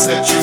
sete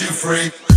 you free.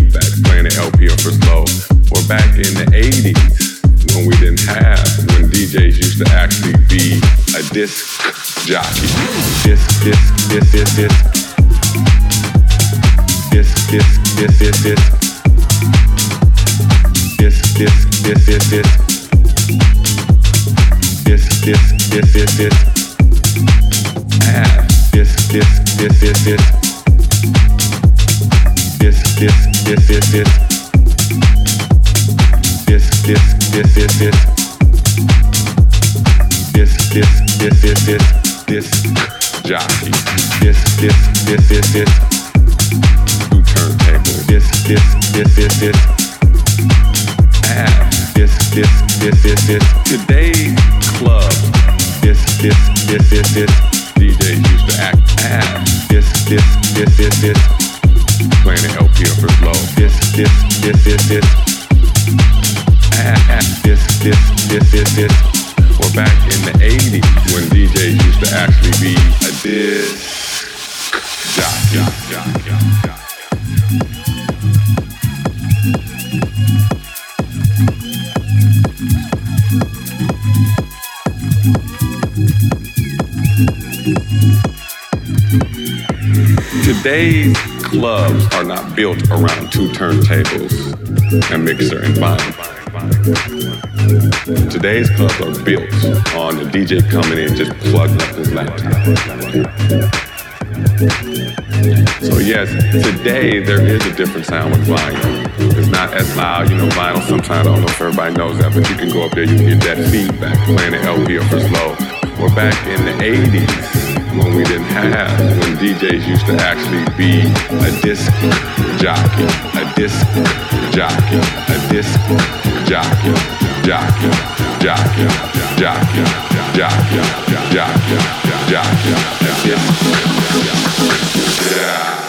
Feedback playing the LP or for slow. Or back in the 80s, when we didn't have, when DJs used to actually be a disc jockey. Disc, disc, disc, disc, disc. Disc, disc, disc, disc, disc. Disc, disc, disc, disc, disc. Disc, disc, disc, disc, disc. Ah, disc, disc, disc, disc, disc. Disc, disc, disc, disc, Ah. Ah. Playing for disc, disc, disc, disc this, this, this, this, this. Or back in the 80s when DJs used to actually be a. Today's clubs are not built around two turntables, a mixer, and vinyl. Today's clubs are built on the DJ coming in just plugging up his laptop. So yes, today there is a different sound with vinyl. It's not as loud, you know, vinyl sometimes, I don't know if everybody knows that, but you can go up there, you can get that feedback playing the LP or for slow. Or back in the 80s, when we didn't have, when DJs used to actually be a disc jockey, a disc jockey, a disc jockey, jockey, jockey, jockey, jockey, jockey, jockey, a disc jockey.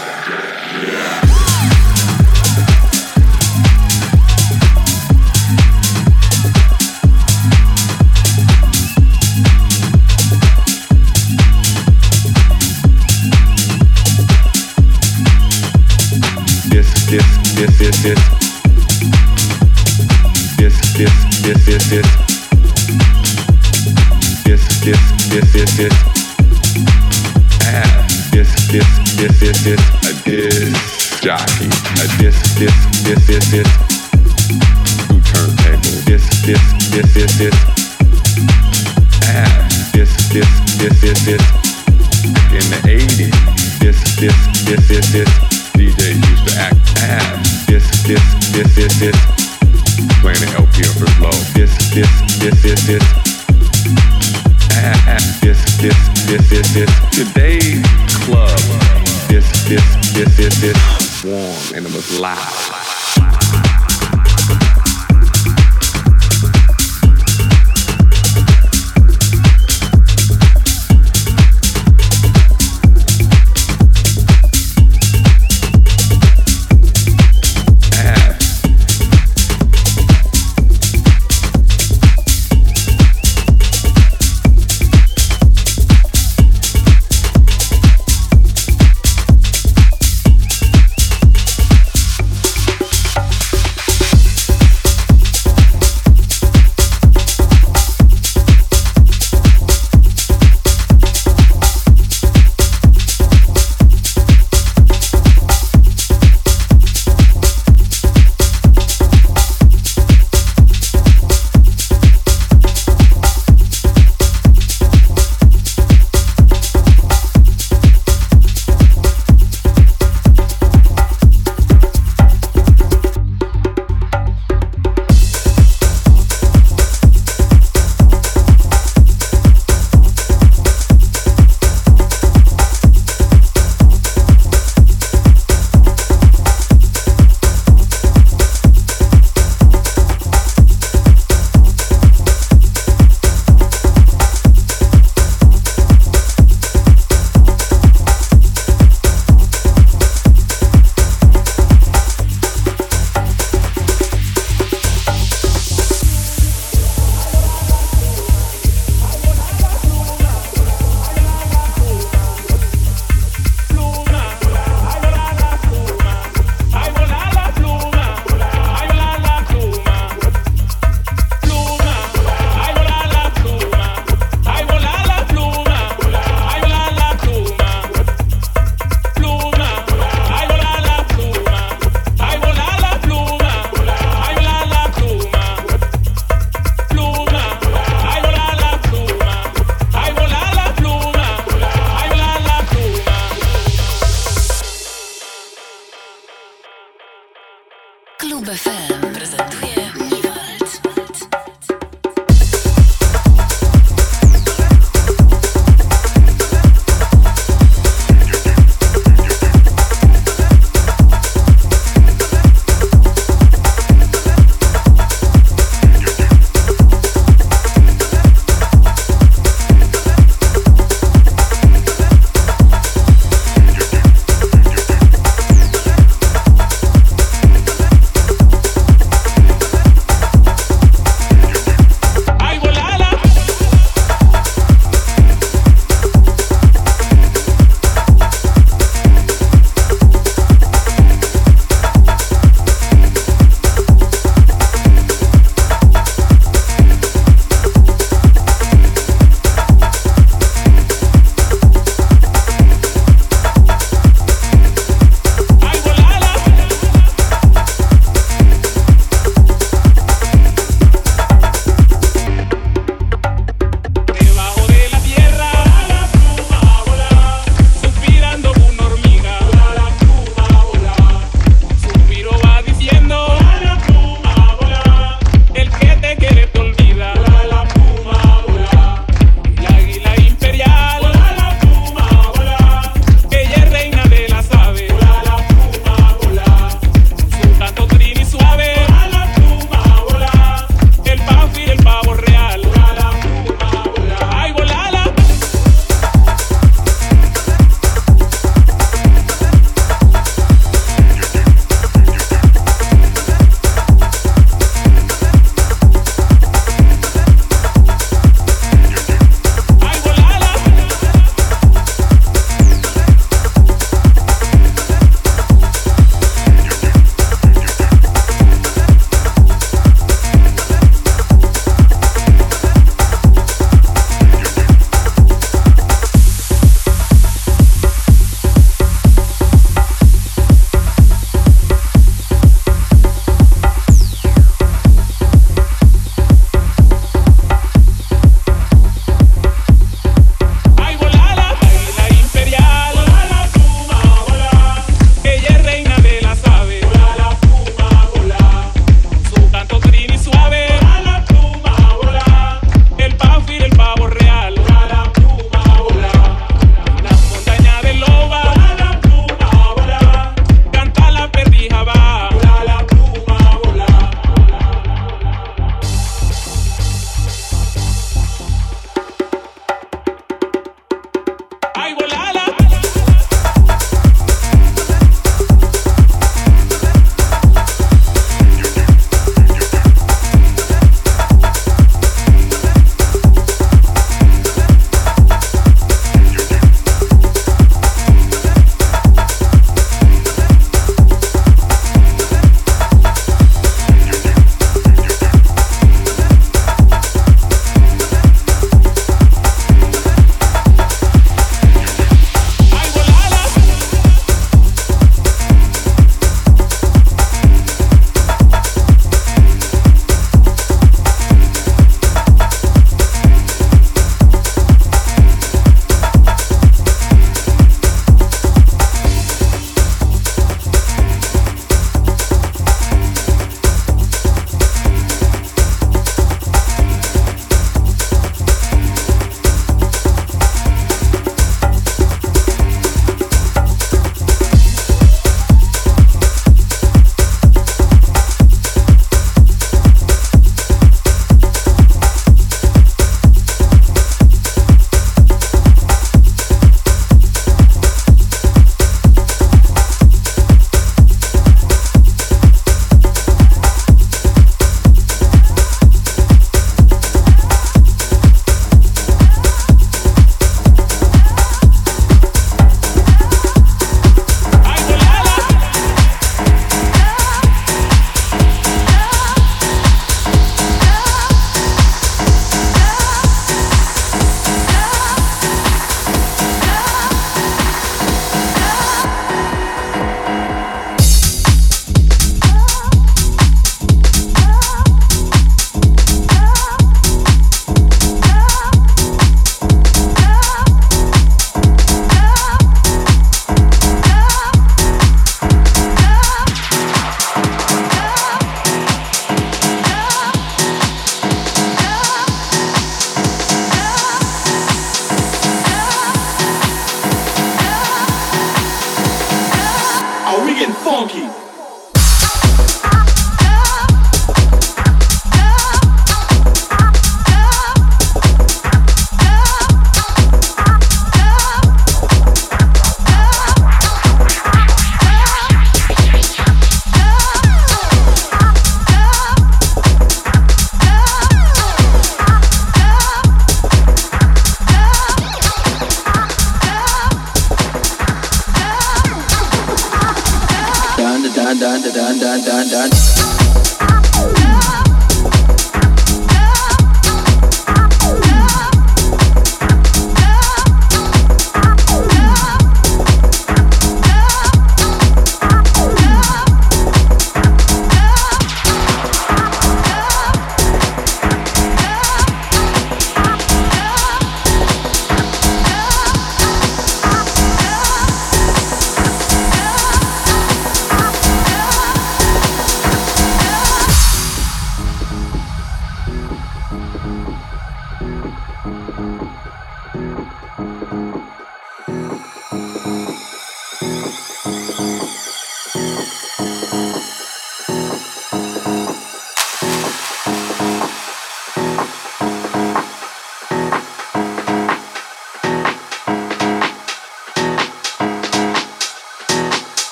This, is this, this, this. DJs used to act ass. This, this, this, this, this. Playing the LP on first. This, this, this, this, this. This, this, this, this, this. Today's club. This, this, this, this, this. Warm and it was loud.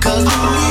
Cause the music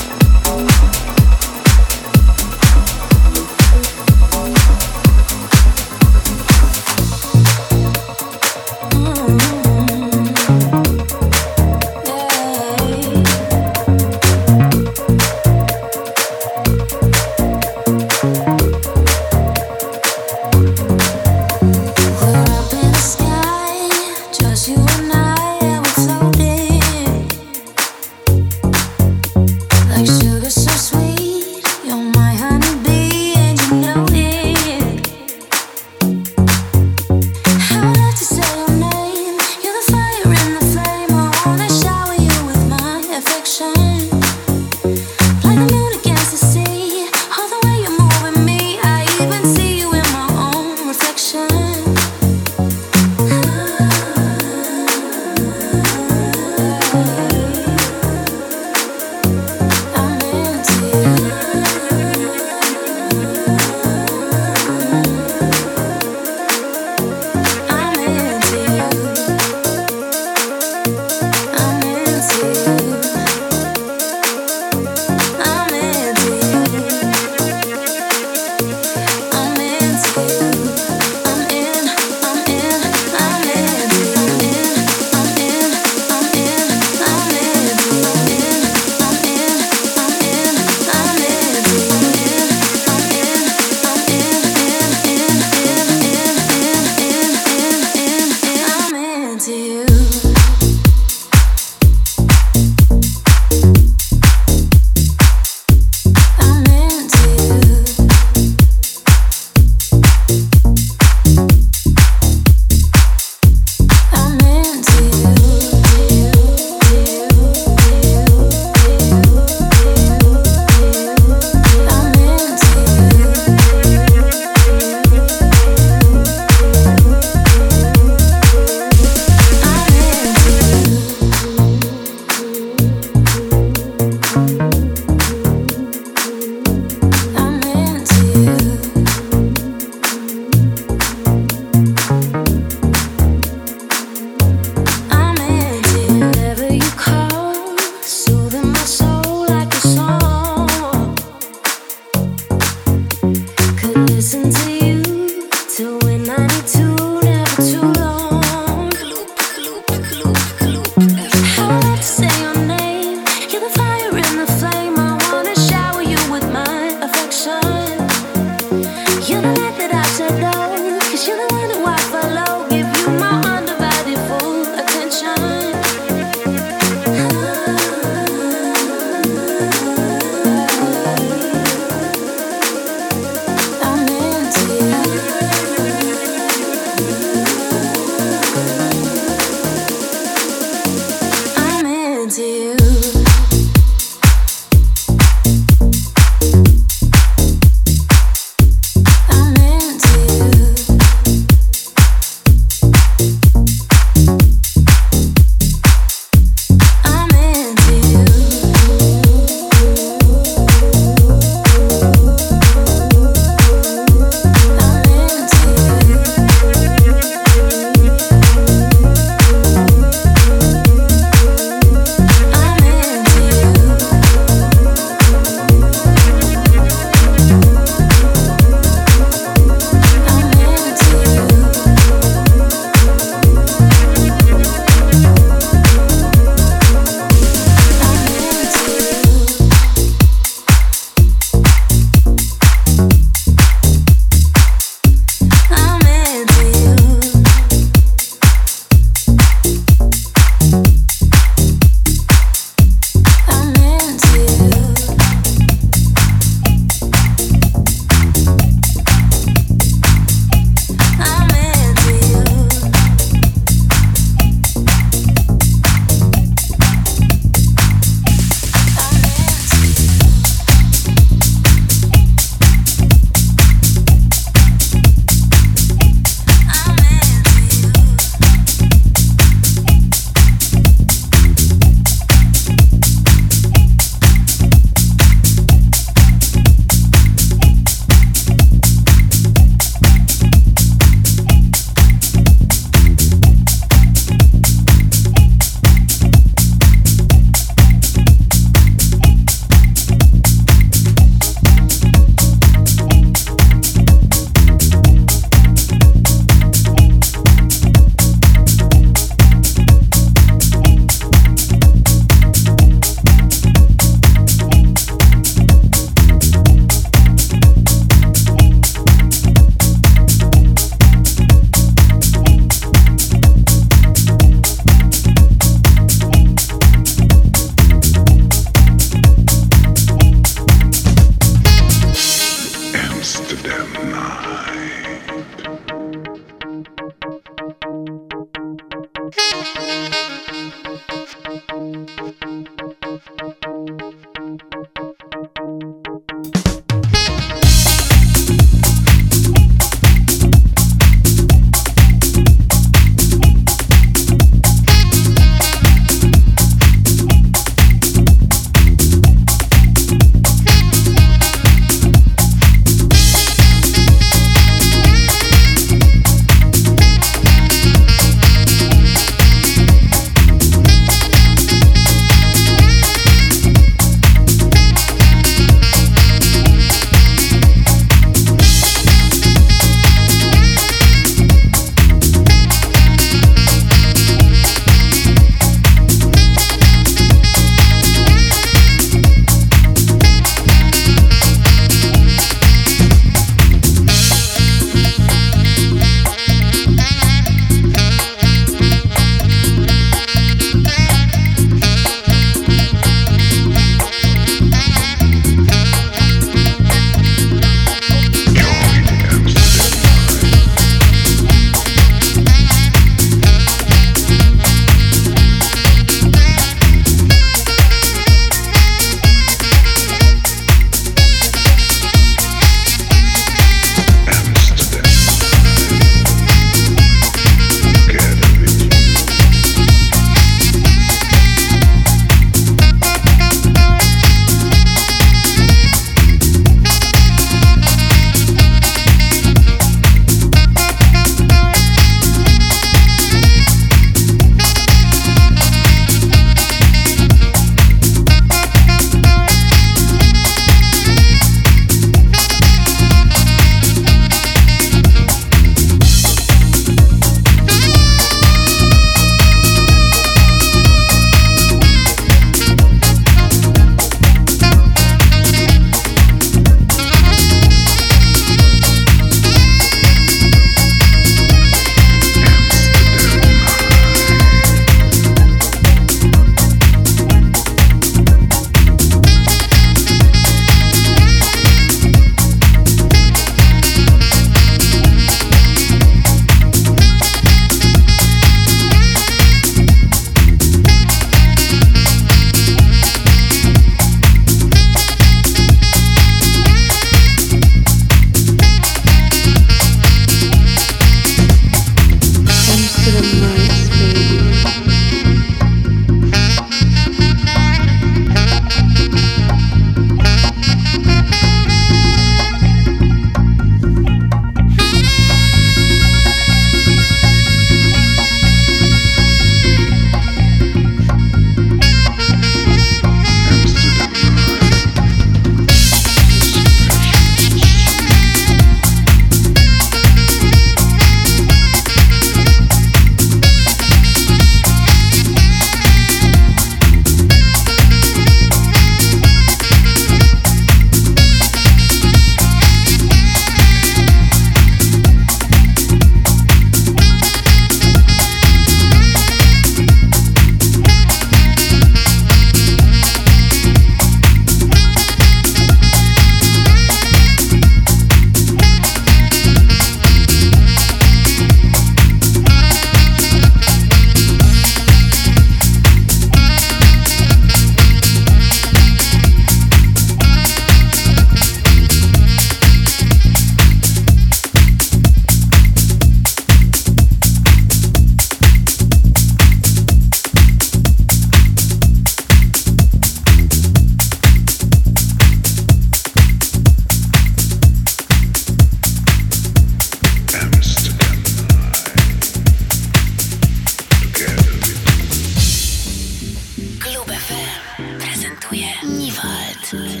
尼瓦尔。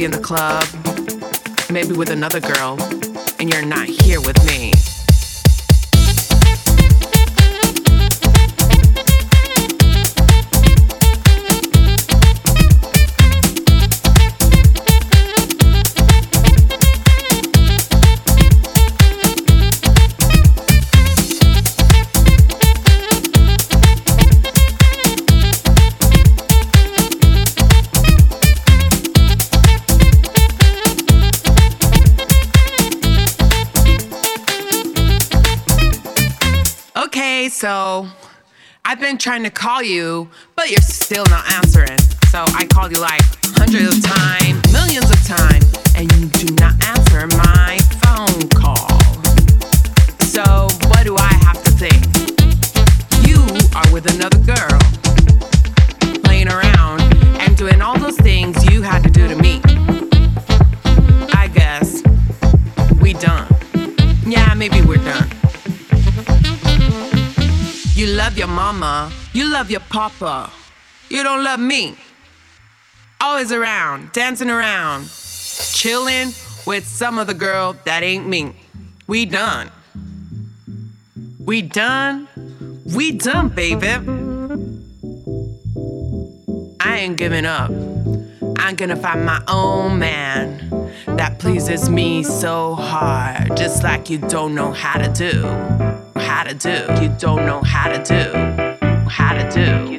Maybe in the club, maybe with another girl, and you're not here with me. So I've been trying to call you, but you're still not answering. So I called you like hundreds of times, millions of times, and you do not answer my phone call. So what do I have to think? You are with another girl, playing around and doing all those things you had to do to me. I guess we done. Yeah, maybe we're done. You love your mama. You love your papa. You don't love me. Always around, dancing around, chilling with some other girl that ain't me. We done. We done. We done, baby. I ain't giving up. I'm gonna find my own man that pleases me so hard, just like you don't know how to do. How to do. You don't know how to do. How to do. You